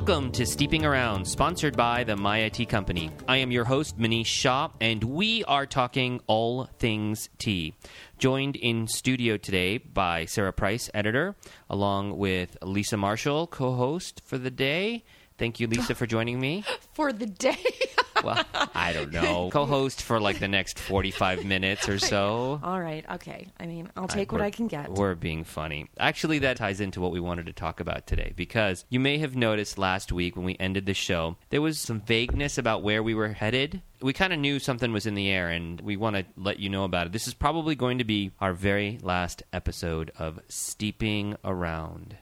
Welcome to Steeping Around, sponsored by the Maya Tea Company. I am your host, Manish Shah, and we are talking all things tea. Joined in studio today by Sarah Price, editor, along with Lisa Marshall, co host for the day. Thank you, Lisa, for joining me. For the day. Well, I don't know. Co host for like the next 45 minutes or so. All right. Okay. I mean, I'll take what I can get. We're being funny. Actually, that ties into what we wanted to talk about today because you may have noticed last week when we ended the show, there was some vagueness about where we were headed. We kind of knew something was in the air and we want to let you know about it. This is probably going to be our very last episode of Steeping Around.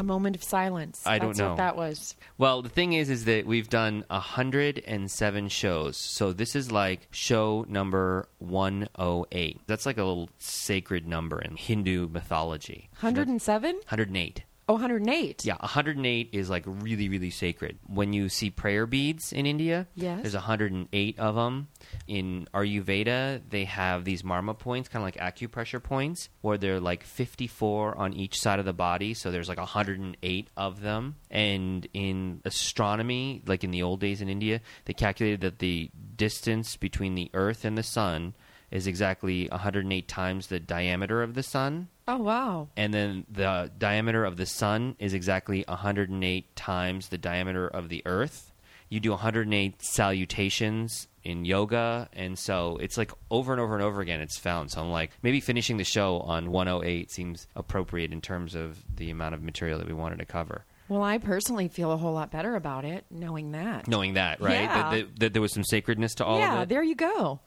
A moment of silence. I don't That's know. what that was. Well, the thing is, is that we've done 107 shows. So this is like show number 108. That's like a little sacred number in Hindu mythology. 107? 108. Oh, 108. Yeah, 108 is like really, really sacred. When you see prayer beads in India, Yes. there's 108 of them. In Ayurveda, they have these marma points, kind of like acupressure points, where they're like 54 on each side of the body. So there's like 108 of them. And in astronomy, like in the old days in India, they calculated that the distance between the Earth and the Sun is exactly 108 times the diameter of the Sun Oh, wow. and then the diameter of the sun is exactly 108 times the diameter of the earth. You do 108 salutations in yoga, and so it's like over and over and over again it's found. So I'm like, maybe finishing the show on 108 seems appropriate in terms of the amount of material that we wanted to cover. Well, I personally feel a whole lot better about it knowing that. Knowing that, right? Yeah. That, that, that there was some sacredness to all yeah, of it. Yeah, there you go.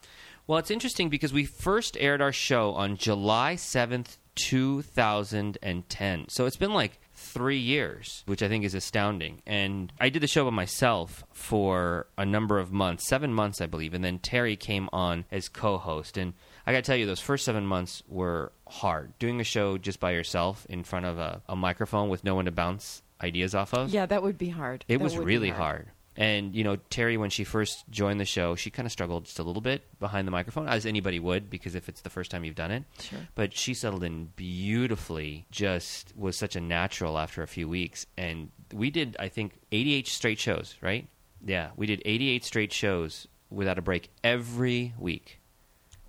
Well, it's interesting because we first aired our show on July 7th, 2010. So it's been like three years, which I think is astounding. And I did the show by myself for a number of months, seven months, I believe. And then Terry came on as co host. And I got to tell you, those first seven months were hard. Doing a show just by yourself in front of a, a microphone with no one to bounce ideas off of. Yeah, that would be hard. It That was really hard. And, you know, Terry, when she first joined the show, she kind of struggled just a little bit behind the microphone, as anybody would, because if it's the first time you've done it. Sure. But she settled in beautifully, just was such a natural after a few weeks. And we did, I think, 88 straight shows, right? Yeah, we did 88 straight shows without a break every week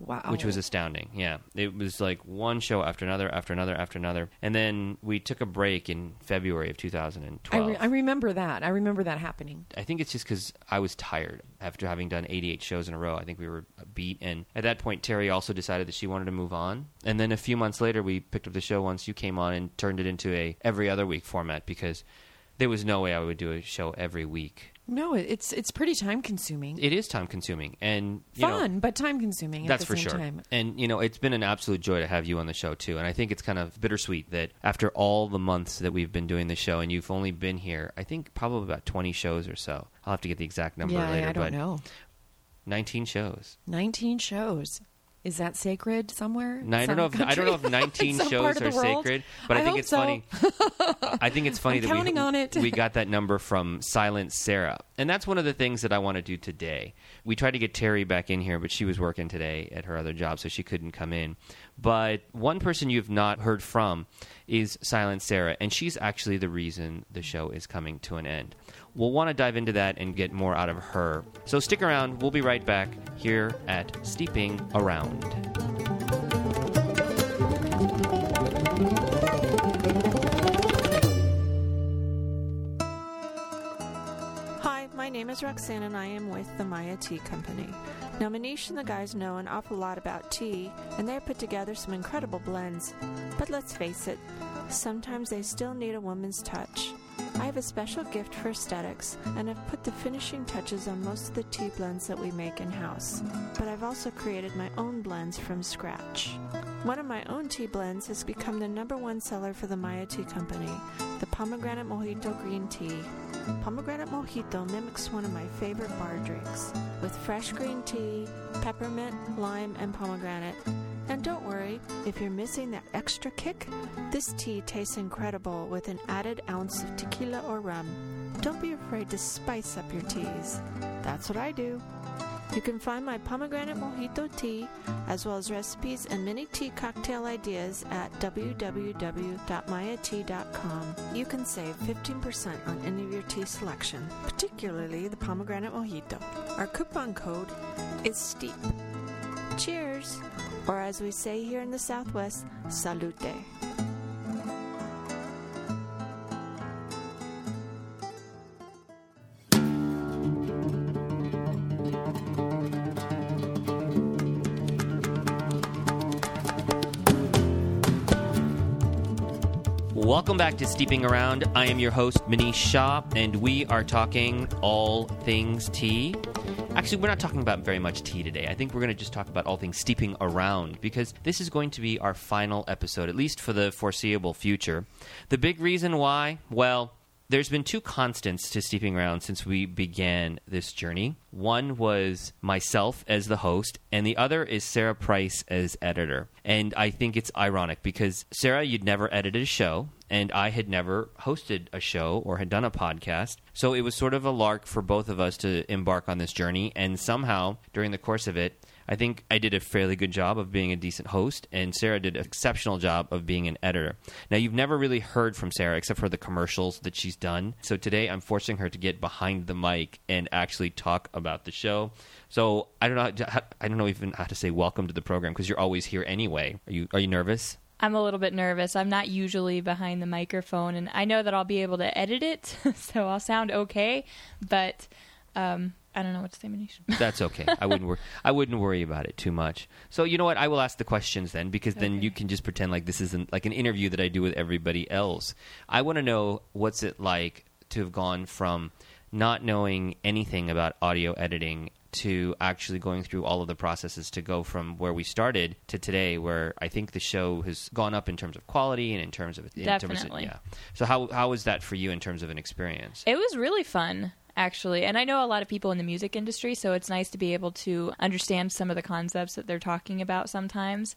Wow. which was astounding. Yeah, it was like one show after another, after another, after another, and then we took a break in February of I, 2012. re- I remember that. I remember that happening. I think it's just because I was tired after having done 88 shows in a row. I think we were beat, and at that point, Terry also decided that she wanted to move on. And then a few months later, we picked up the show once you came on and turned it into a every other week format because there was no way I would do a show every week. No, it's it's pretty time consuming. It is time consuming, and you know, Fun, but time consuming at That's for sure. time. And you know, it's been an absolute joy to have you on the show too. And I think it's kind of bittersweet that after all the months that we've been doing the show, and you've only been here, I think probably about twenty shows or so. I'll have to get the exact number yeah, later, I don't but know. nineteen shows. 19 shows. Is that sacred somewhere? No, I don't know. If, I don't know if country? nineteen Some shows part of are sacred, but I, I think it's so. funny. I think it's funny that we it. we got that number from Silent Sarah, and that's one of the things that I want to do today. We tried to get Terry back in here, but she was working today at her other job, so she couldn't come in. But one person you've not heard from is Silent Sarah, and she's actually the reason the show is coming to an end. We'll want to dive into that and get more out of her. So stick around. We'll be right back here at Steeping Around. Hi, my name is Roxanne and I am with the Maya Tea Company. Now, Manish and the guys know an awful lot about tea, and they've put together some incredible blends. But let's face it, sometimes they still need a woman's touch. I have a special gift for aesthetics and have put the finishing touches on most of the tea blends that we make in house. But I've also created my own blends from scratch. One of my own tea blends has become the number one seller for the Maya Tea Company, the Pomegranate Mojito Green Tea. Pomegranate Mojito mimics one of my favorite bar drinks, with fresh green tea, peppermint, lime, and pomegranate. And don't worry, if you're missing that extra kick, this tea tastes incredible with an added ounce of tequila or rum. Don't be afraid to spice up your teas. That's what I do. You can find my pomegranate mojito tea, as well as recipes and mini tea cocktail ideas at www.mayatea.com. You can save 15% on any of your tea selection, particularly the pomegranate mojito. Our coupon code is STEEP. Cheers! Or as we say here in the Southwest, salute. Welcome back to Steeping Around. I am your host, Manish Shah, and we are talking all things tea. Actually, we're not talking about very much tea today. I think we're going to just talk about all things steeping around because this is going to be our final episode, at least for the foreseeable future. The big reason why, well, there's been two constants to steeping around since we began this journey. One was myself as the host, and the other is Sarah Price as editor. And I think it's ironic because Sarah, you'd never edited a show, and I had never hosted a show or had done a podcast. So it was sort of a lark for both of us to embark on this journey. And somehow, during the course of it, I think I did a fairly good job of being a decent host, and Sarah did an exceptional job of being an editor. Now, you've never really heard from Sarah except for the commercials that she's done. So today I'm forcing her to get behind the mic and actually talk about the show. So I don't know. I don't know even how to say welcome to the program because you're always here anyway. Are you? Are you nervous? I'm a little bit nervous. I'm not usually behind the microphone, and I know that I'll be able to edit it, so I'll sound okay. But um, I don't know what to say, Manish. That's okay. I wouldn't worry. I wouldn't worry about it too much. So you know what? I will ask the questions then, because then Okay. you can just pretend like this isn't like an interview that I do with everybody else. I want to know what's it like to have gone from not knowing anything about audio editing to actually going through all of the processes to go from where we started to today, where I think the show has gone up in terms of quality and in terms of in terms of- Definitely. yeah. So how how was that for you in terms of an experience? It was really fun, actually. And I know a lot of people in the music industry, so it's nice to be able to understand some of the concepts that they're talking about sometimes.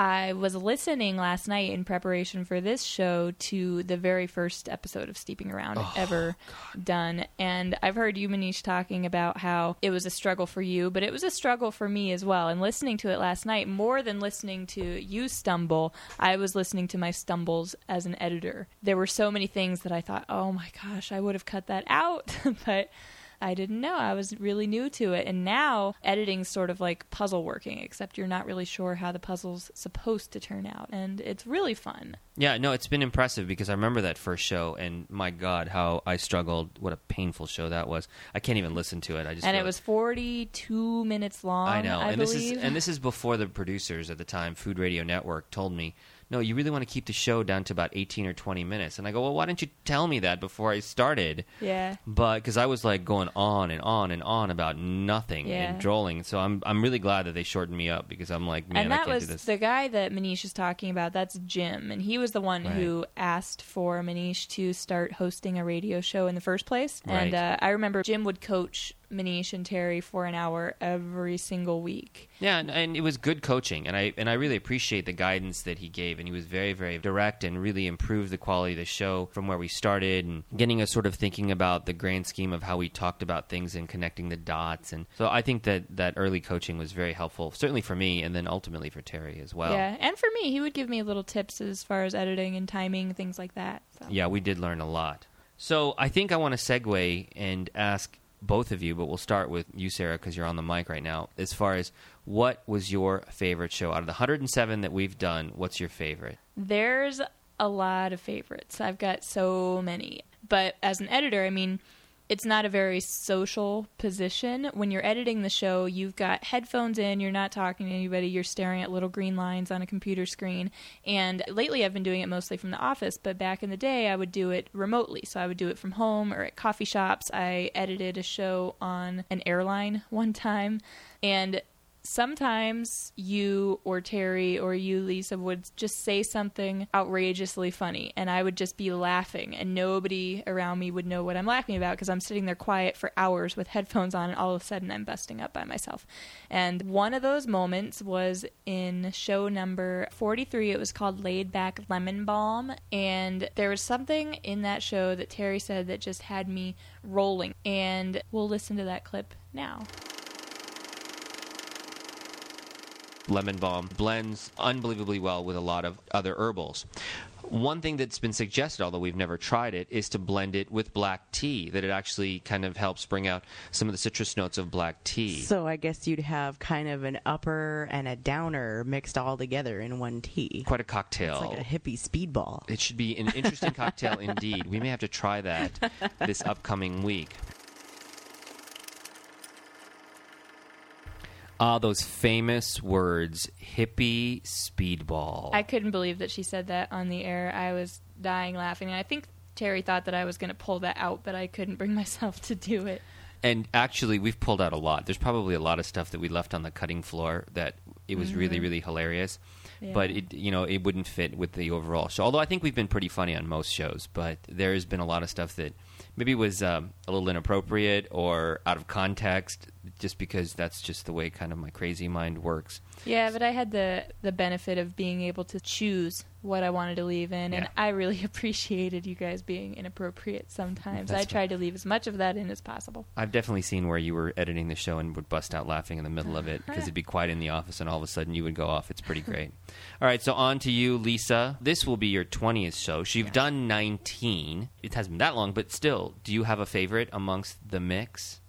I was listening last night in preparation for this show to the very first episode of Steeping Around oh, ever done. And I've heard you, Manish, talking about how it was a struggle for you, but it was a struggle for me as well. And listening to it last night, more than listening to you stumble, I was listening to my stumbles as an editor. There were so many things that I thought, oh my gosh, I would have cut that out. but I didn't know. I was really new to it. And now editing's sort of like puzzle working, except you're not really sure how the puzzle's supposed to turn out. And it's really fun. Yeah, no, it's been impressive because I remember that first show, and my God, how I struggled! What a painful show that was. I can't even listen to it. I just and it was 42 minutes long. I know, I and this is and this is before the producers at the time, Food Radio Network, told me, "No, you really want to keep the show down to about eighteen or twenty minutes." And I go, "Well, why didn't you tell me that before I started?" yeah. But because I was like going on and on and on about nothing Yeah. and drolling, so I'm I'm really glad that they shortened me up because I'm like, man, and I that can't was do this. the guy that Manish is talking about. That's Jim, and he was the one Right. who asked for Manish to start hosting a radio show in the first place. And Right. uh, I remember Jim would coach Manish and Terry for an hour every single week. Yeah, and, and it was good coaching, and I and I really appreciate the guidance that he gave, and he was very very direct and really improved the quality of the show from where we started, and getting us sort of thinking about the grand scheme of how we talked about things and connecting the dots, and so I think that that early coaching was very helpful, certainly for me, and then ultimately for Terry as well. Yeah, and for me, he would give me little tips as far as editing and timing, things like that. So. Yeah, we did learn a lot. So I think I want to segue and ask both of you, but we'll start with you, Sarah, because you're on the mic right now. As far as what was your favorite show out of the 107 that we've done? What's your favorite? There's a lot of favorites. I've got so many. But as an editor, I mean, it's not a very social position. When you're editing the show, you've got headphones in, you're not talking to anybody, you're staring at little green lines on a computer screen. And lately I've been doing it mostly from the office, but back in the day I would do it remotely. So I would do it from home or at coffee shops. I edited a show on an airline one time. And sometimes you or Terry or you, Lisa, would just say something outrageously funny, and I would just be laughing, and nobody around me would know what I'm laughing about because I'm sitting there quiet for hours with headphones on, and all of a sudden I'm busting up by myself. And one of those moments was in show number 43. It was called Laid Back Lemon Balm, and there was something in that show that Terry said that just had me rolling. And we'll listen to that clip now. Lemon balm blends unbelievably well with a lot of other herbals. One thing that's been suggested, although we've never tried it, is to blend it with black tea. That it actually kind of helps bring out some of the citrus notes of black tea. So I guess you'd have kind of an upper and a downer mixed all together in one tea. Quite a cocktail. It's like a hippie speedball. It should be an interesting cocktail indeed. We may have to try that this upcoming week. Ah, those famous words, hippie speedball. I couldn't believe that she said that on the air. I was dying laughing. And I think Terry thought that I was going to pull that out, but I couldn't bring myself to do it. and actually, we've pulled out a lot. There's probably a lot of stuff that we left on the cutting floor that it was really, really hilarious. Yeah. But it, you know, it wouldn't fit with the overall show. Although I think we've been pretty funny on most shows, but there has been a lot of stuff that maybe was um, a little inappropriate or out of context, just because that's just the way kind of my crazy mind works. Yeah, but I had the the benefit of being able to choose what I wanted to leave in, and I really appreciated you guys being inappropriate sometimes. That's I tried to leave as much of that in as possible. I've definitely seen where you were editing the show and would bust out laughing in the middle of it because it'd be quiet in the office and all of a sudden you would go off. It's pretty great. all right, so on to you, Lisa. This will be your 20th show. So you've done 19. It hasn't been that long, but still, do you have a favorite amongst the mix?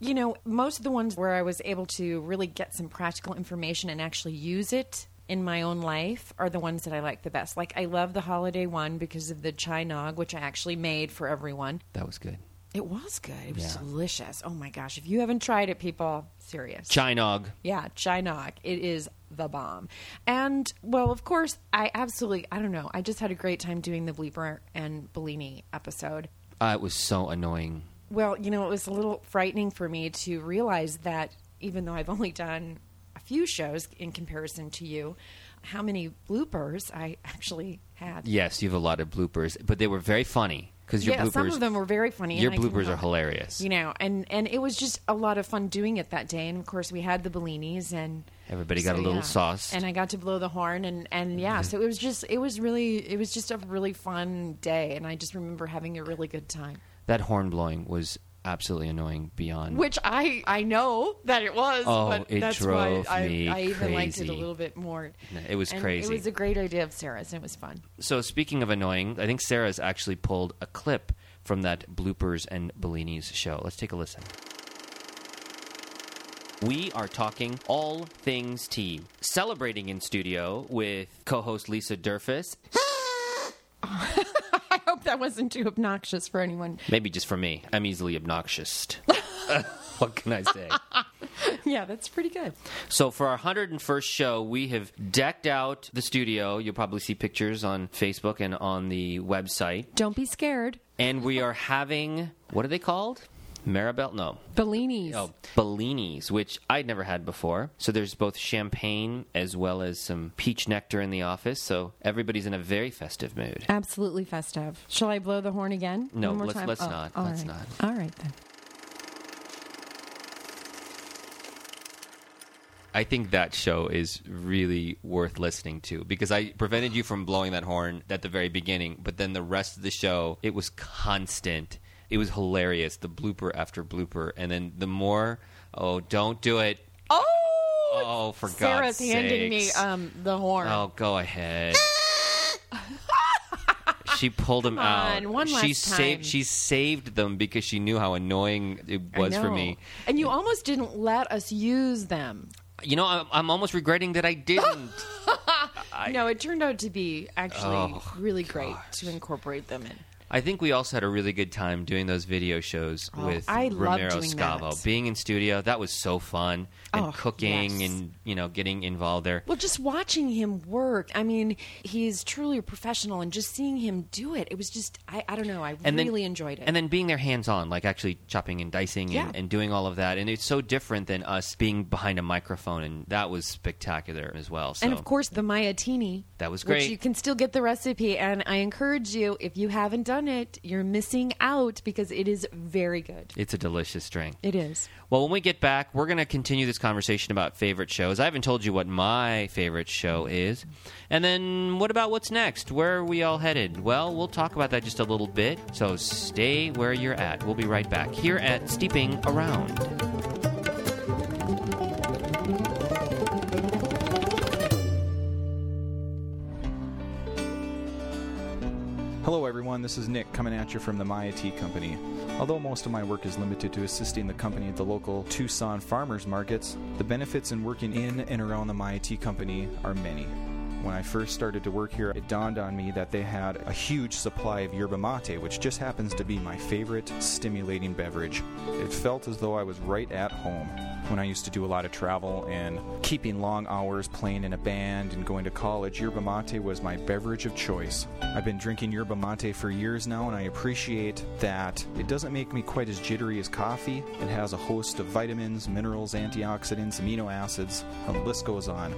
You know, most of the ones where I was able to really get some practical information and actually use it in my own life are the ones that I like the best. Like, I love the holiday one because of the chai nog, which I actually made for everyone. That was good. It was good. It was Yeah. delicious. Oh my gosh. If you haven't tried it, people, serious. chai nog. Yeah, chai nog. It is the bomb. And well, of course, I absolutely I don't know. I just had a great time doing the Bleeper and Bellini episode. Uh, it was so annoying. Well, you know, it was a little frightening for me to realize that even though I've only done a few shows in comparison to you, how many bloopers I actually had. Yes, you have a lot of bloopers, but they were very funny because your yeah, bloopers. some of them were very funny. your bloopers are hilarious. You know, and and it was just a lot of fun doing it that day. And of course, we had the Bellinis, and Everybody got a little yeah. sauce. And I got to blow the horn, and and yeah, mm-hmm. so it was just it was really it was just a really fun day, and I just remember having a really good time. that horn blowing was absolutely annoying beyond. Which I I know that it was, Oh, but it that's drove why I, me I even liked it a little bit more. It was And crazy. It was a great idea of Sarah's, and it was fun. So speaking of annoying, I think Sarah's actually pulled a clip from that bloopers and Bellini's show. Let's take a listen. We are talking all things tea, celebrating in studio with co-host Lisa Durfus. Hope that wasn't too obnoxious for anyone. Maybe just for me, I'm easily obnoxious. what can I say? yeah, that's pretty good. So for our 101st show, we have decked out the studio. You'll probably see pictures on Facebook and on the website. Don't be scared. And we are having what are they called? Maribel? No. Bellinis. Oh, Bellinis, which I'd never had before. So there's both champagne as well as some peach nectar in the office. So everybody's in a very festive mood. Absolutely festive. Shall I blow the horn again? No, One more let's- time? let's Oh, not. Let's right. not. All right then. I think that show is really worth listening to because I prevented you from blowing that horn at the very beginning, but then the rest of the show, it was constant. It was hilarious, the blooper after blooper. And then the more, oh, don't do it. Oh, Oh, for God's sake. Sarah's God's handing me um, the horn. Oh, go ahead. she pulled them Come out. on, one she last saved. time. She saved them because she knew how annoying it I was for know. me. And you almost didn't let us use them. You know, I'm, I'm almost regretting that I didn't. I- no, it turned out to be actually Oh, really great to incorporate them in. I think we also had a really good time doing those video shows Oh, with I Romero Scavo. that. Being in studio, that was so fun. And Oh, cooking yes. and, you know, getting involved there. Well, just watching him work. I mean, he's truly a professional, and just seeing him do it, it was just, I, I don't know, I And then- really enjoyed it. And then being there hands on, like actually chopping and dicing Yeah. and, and doing all of that. And it's so different than us being behind a microphone. And that was spectacular as well. So And of course, the Mayatini. That was great. you can still get the recipe. And I encourage you, if you haven't done it, you're missing out because it is very good. it's a delicious drink. It is. Well, when we get back, we're going to continue this conversation about favorite shows. I haven't told you what my favorite show is. And then what about what's next? Where are we all headed? Well, we'll talk about that just a little bit. So stay where you're at. We'll be right back here at Steeping Around. Everyone. This is Nick coming at you from the Maya Tea Company. Although most of my work is limited to assisting the company at the local Tucson farmers markets, the benefits in working in and around the Maya Tea Company are many. When I first started to work here, it dawned on me that they had a huge supply of yerba mate, which just happens to be my favorite stimulating beverage. It felt as though I was right at home. When I used to do a lot of travel and keeping long hours playing in a band and going to college, yerba mate was my beverage of choice. I've been drinking yerba mate for years now, and I appreciate that it doesn't make me quite as jittery as coffee. It has a host of vitamins, minerals, antioxidants, amino acids, and the list goes on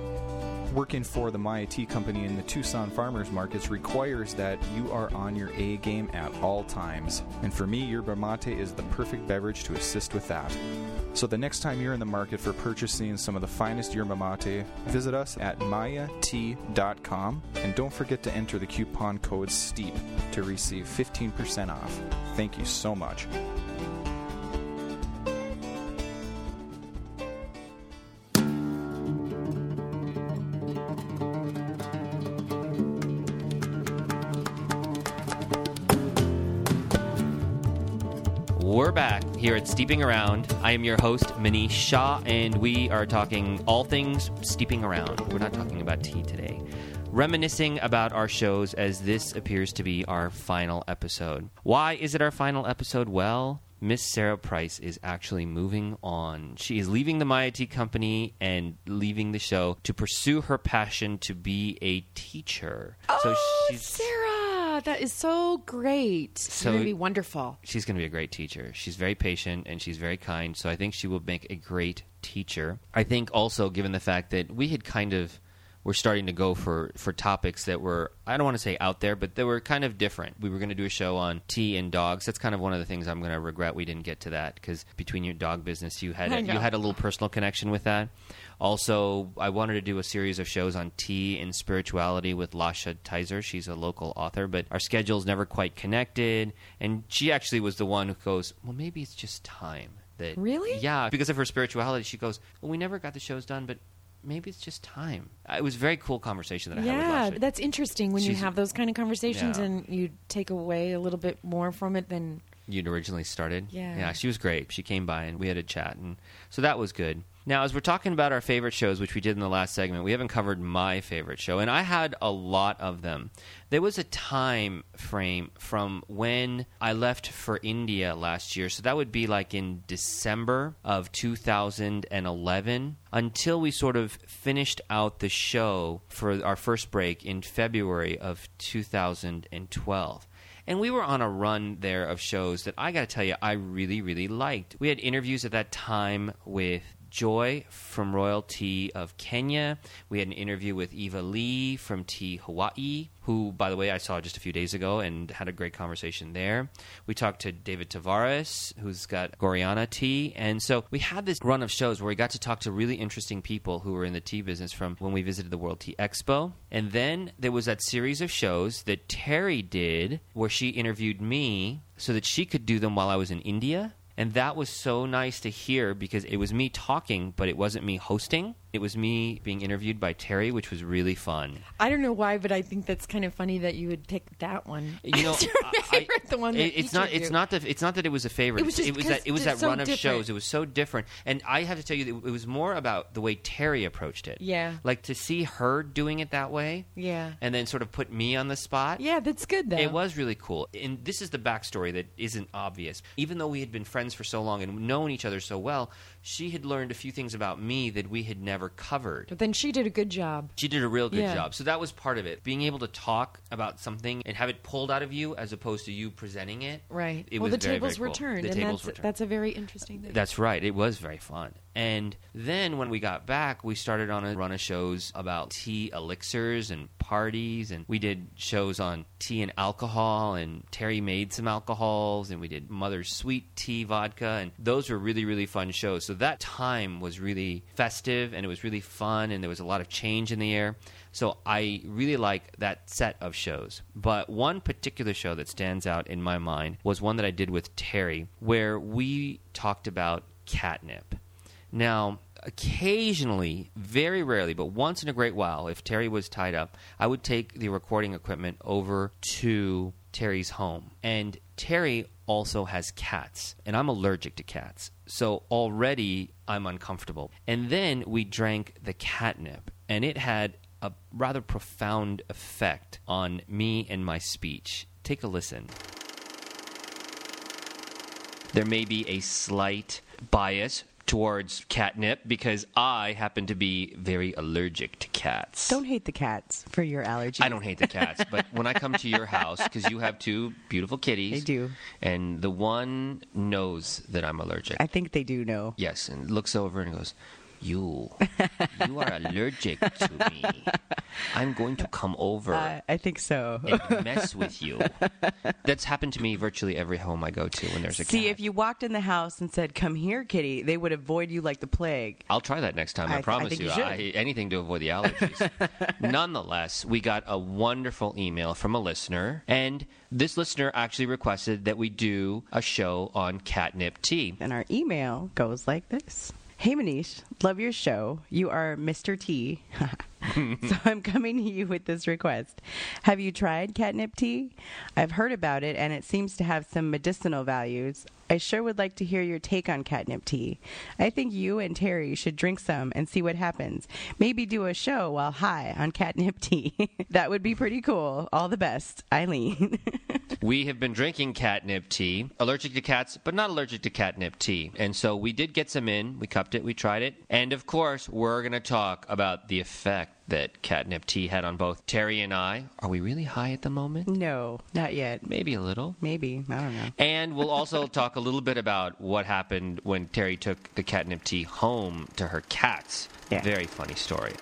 working for the Maya Tea Company in the Tucson farmers markets requires that you are on your A game at all times. And for me, yerba mate is the perfect beverage to assist with that. So the next time you're in the market for purchasing some of the finest yerba mate, visit us at mayatea.com and don't forget to enter the coupon code STEEP to receive 15% off. Thank you so much. Here at Steeping Around. I am your host, Manish Shah, and we are talking all things steeping around. We're not talking about tea today. Reminiscing about our shows as this appears to be our final episode. Why is it our final episode? Well, Miss Sarah Price is actually moving on. She is leaving the Maya Tea Company and leaving the show to pursue her passion to be a teacher. so Oh, she's Sarah, that is so great. It's So- going to be wonderful. she's going to be a great teacher. She's very patient and she's very kind, so I think she will make a great teacher. I think also given the fact that we had kind of were starting to go for for topics that were I don't want to say out there, but they were kind of different. We were going to do a show on tea and dogs. That's kind of one of the things I'm going to regret we didn't get to that because between your dog business, you had a, you had a little personal connection with that. Also, I wanted to do a series of shows on tea and spirituality with Lasha Tizer. She's a local author, but our schedules never quite connected. And she actually was the one who goes, "Well, maybe it's just time." That Really? Yeah, because of her spirituality, she goes, "Well, we never got the shows done, but." Maybe it's just time. Uh, It was a very cool conversation that I Yeah, had with Lasha. Yeah, that's interesting when you have those kind of conversations Yeah. and you take away a little bit more from it than you'd originally started. Yeah. Yeah, she was great. She came by and we had a chat, and so that was good. Now, as we're talking about our favorite shows, which we did in the last segment, we haven't covered my favorite show, and I had a lot of them. There was a time frame from when I left for India last year, so that would be like in December of 2011 until we sort of finished out the show for our first break in February of 2012. And we were on a run there of shows that I got to tell you, I really, really liked. We had interviews at that time with Joy from Royal Tea of Kenya. We had an interview with Eva Lee from Tea Hawaii, who, by the way, I saw just a few days ago and had a great conversation there. We talked to David Tavares, who's got Gorreana Tea. And so we had this run of shows where we got to talk to really interesting people who were in the tea business from when we visited the World Tea Expo. And then there was that series of shows that Terry did where she interviewed me so that she could do them while I was in India. And that was so nice to hear because it was me talking, but it wasn't me hosting. It was me being interviewed by Terry, which was really fun. I don't know why, but I think that's kind of funny that you would pick that one. You know, I- favorite, the one that it- it's not. It's you. not that. It's not that it was a favorite. It was just it was that. It was that so run of different. shows. It was so different, and I have to tell you, that it was more about the way Terry approached it. Yeah. like to see her doing it that way. Yeah. and then sort of put me on the spot. Yeah, that's good though. It was really cool. And this is the backstory that isn't obvious. Even though we had been friends for so long and known each other so well, she had learned a few things about me that we had never covered. But then she did a good job. She did a real good Yeah. job. So that was part of it. Being able to talk about something and have it pulled out of you as opposed to you presenting it. Right. It well, the very, tables very were cool. turned, The and tables that's were turned. that's a very interesting thing. That's right. It was very fun. And then when we got back, we started on a run of shows about tea elixirs and parties. And we did shows on tea and alcohol. And Terry made some alcohols. And we did Mother's Sweet Tea Vodka. And those were really, really fun shows. So that time was really festive and it was really fun. And there was a lot of change in the air. So I really like that set of shows. But one particular show that stands out in my mind was one that I did with Terry, where we talked about catnip. Now, occasionally, very rarely, but once in a great while, if Terry was tied up, I would take the recording equipment over to Terry's home. And Terry also has cats, and I'm allergic to cats. So already I'm uncomfortable. And then we drank the catnip, and it had a rather profound effect on me and my speech. Take a listen. There may be a slight bias towards catnip because I happen to be very allergic to cats. Don't hate the cats for your allergy. I don't hate the cats, but when I come to your house, because you have two beautiful kitties, They do. and the one knows that I'm allergic. I think they do know. yes, and looks over and goes, "You, you are allergic to me. I'm going to come over Uh, I think so. and mess with you." That's happened to me virtually every home I go to when there's a cat. See, cat. if you walked in the house and said, "Come here, kitty," they would avoid you like the plague. I'll try that next time. I, I I promise think you. you. I, anything to avoid the allergies. Nonetheless, we got a wonderful email from a listener, and this listener actually requested that we do a show on catnip tea. And our email goes like this. Hey Manish, love your show. You are Mr. T. so I'm coming to you with this request. Have you tried catnip tea? I've heard about it and it seems to have some medicinal values. I sure would like to hear your take on catnip tea. I think you and Terry should drink some and see what happens. Maybe do a show while high on catnip tea. that would be pretty cool. All the best, Eileen. We have been drinking catnip tea, allergic to cats, but not allergic to catnip tea. And so we did get some in. We cupped it, we tried it. And of course, we're going to talk about the effect that catnip tea had on both Terry and I. Are we really high at the moment? no, not yet. Maybe a little. Maybe. I don't know. And we'll also talk a little bit about what happened when Terry took the catnip tea home to her cats. Yeah. Very funny story.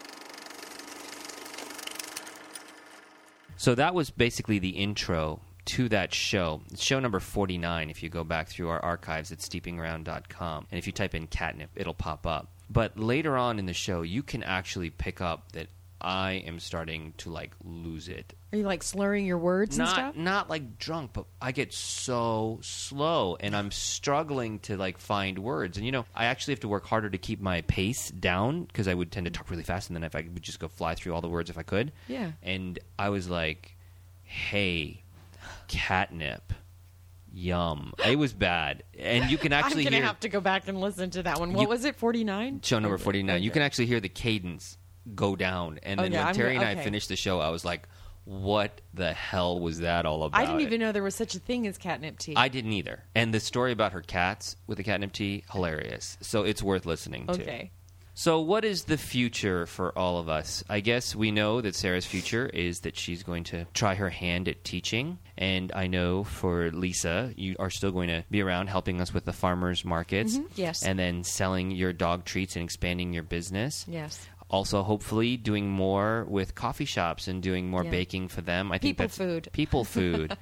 So that was basically the intro to that show. It's show number 49 if you go back through our archives at steepingaround.com. And if you type in catnip, it'll pop up. But later on in the show, you can actually pick up that I am starting to like lose it Are you like slurring your words and not stuff? not like drunk, but I get so slow and I'm struggling to like find words. And you know, I actually have to work harder to keep my pace down because I would tend to talk really fast, and then if I would just go fly through all the words if I could. Yeah. And I was like, "Hey, catnip." Yum. It was bad. And you can actually I'm gonna hear have to go back and listen to that one. What You- was it? Forty nine. show number 49 you can actually hear the cadence go down and oh, then Okay, when I'm terry and i okay. finished the show i was like what the hell was that all about I didn't even know there was such a thing as catnip tea. I didn't either. And the story about her cats with the catnip tea, hilarious. So it's worth listening to. okay. So, what is the future for all of us? I guess we know that Sarah's future is that she's going to try her hand at teaching. And I know for Lisa, you are still going to be around helping us with the farmers markets. Yes. And then selling your dog treats and expanding your business. Yes. Also, hopefully, doing more with coffee shops and doing more Yeah. baking for them. I think People that's food. People food.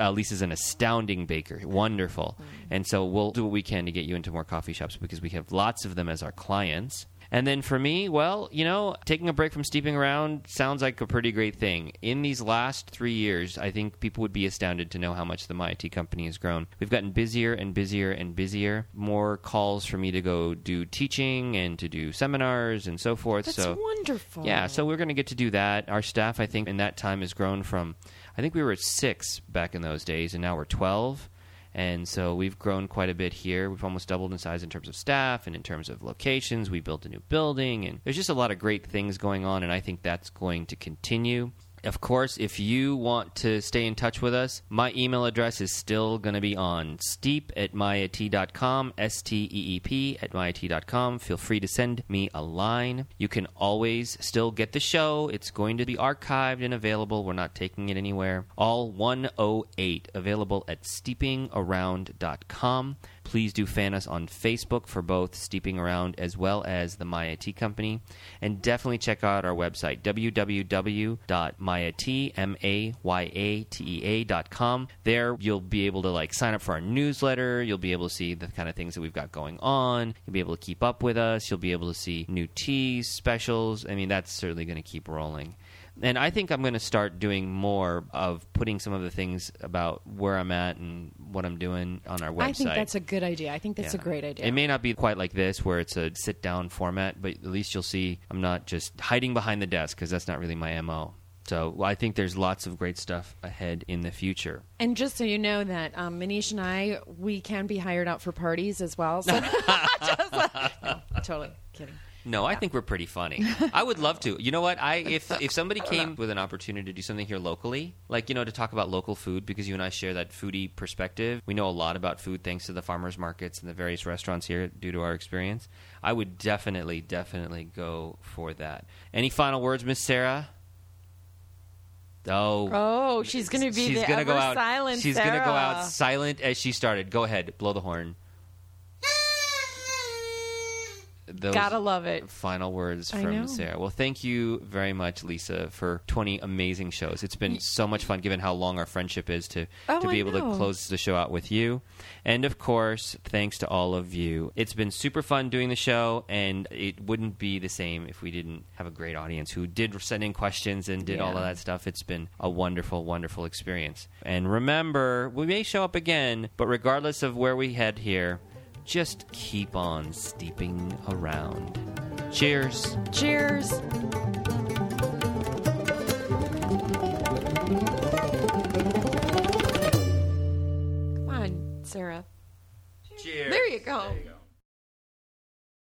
uh, Lisa's an astounding baker, wonderful, Mm. and so we'll do what we can to get you into more coffee shops because we have lots of them as our clients. And then for me, well, you know, taking a break from steeping around sounds like a pretty great thing. In these last three years, I think people would be astounded to know how much the Maya Tea company has grown. We've gotten busier and busier and busier. More calls for me to go do teaching and to do seminars and so forth. That's so wonderful. yeah, so we're going to get to do that. Our staff, I think, in that time has grown from, I think we were at six back in those days, and now we're 12. And so we've grown quite a bit here. We've almost doubled in size in terms of staff and in terms of locations. We built a new building, and there's just a lot of great things going on, and I think that's going to continue. Of course, if you want to stay in touch with us, my email address is still going to be on steep at mayatea.com, S T E E P at mayatea.com. Feel free to send me a line. You can always still get the show. It's going to be archived and available. We're not taking it anywhere. All 108 available at steepingaround.com. Please do fan us on Facebook for both Steeping Around as well as the Maya Tea Company. And definitely check out our website, www.mayatea.com. There you'll be able to like sign up for our newsletter. You'll be able to see the kind of things that we've got going on. You'll be able to keep up with us. You'll be able to see new teas, specials. I mean, that's certainly going to keep rolling. And I think I'm going to start doing more of putting some of the things about where I'm at and what I'm doing on our website. I think that's a good idea. I think that's Yeah. a great idea. It may not be quite like this, where it's a sit down format, but at least you'll see I'm not just hiding behind the desk because that's not really my MO. So well, I think there's lots of great stuff ahead in the future. And just so you know that um, Manish and I, we can be hired out for parties as well. So just no, totally kidding. No, I think we're pretty funny. I would love to. You know what? I if if somebody came with an opportunity to do something here locally, like you know, to talk about local food, because you and I share that foodie perspective. We know a lot about food thanks to the farmers markets and the various restaurants here due to our experience. I would definitely, definitely go for that. Any final words, Miss Sarah? Oh, Oh, she's going to be she's the gonna go out. silent she's gonna go out silent as she started. Go ahead, blow the horn. Those Gotta love it. final words I from know. Sarah. Well, thank you very much, Lisa, for 20 amazing shows. It's been so much fun, given how long our friendship is, to Oh, to be I able know. to close the show out with you. And of course, thanks to all of you. It's been super fun doing the show, and it wouldn't be the same if we didn't have a great audience who did send in questions and did all of that stuff. It's been a wonderful, wonderful experience. And remember, we may show up again, but regardless of where we head here, just keep on steeping around. Cheers. Cheers. Come on, Sarah. Cheers. There you go.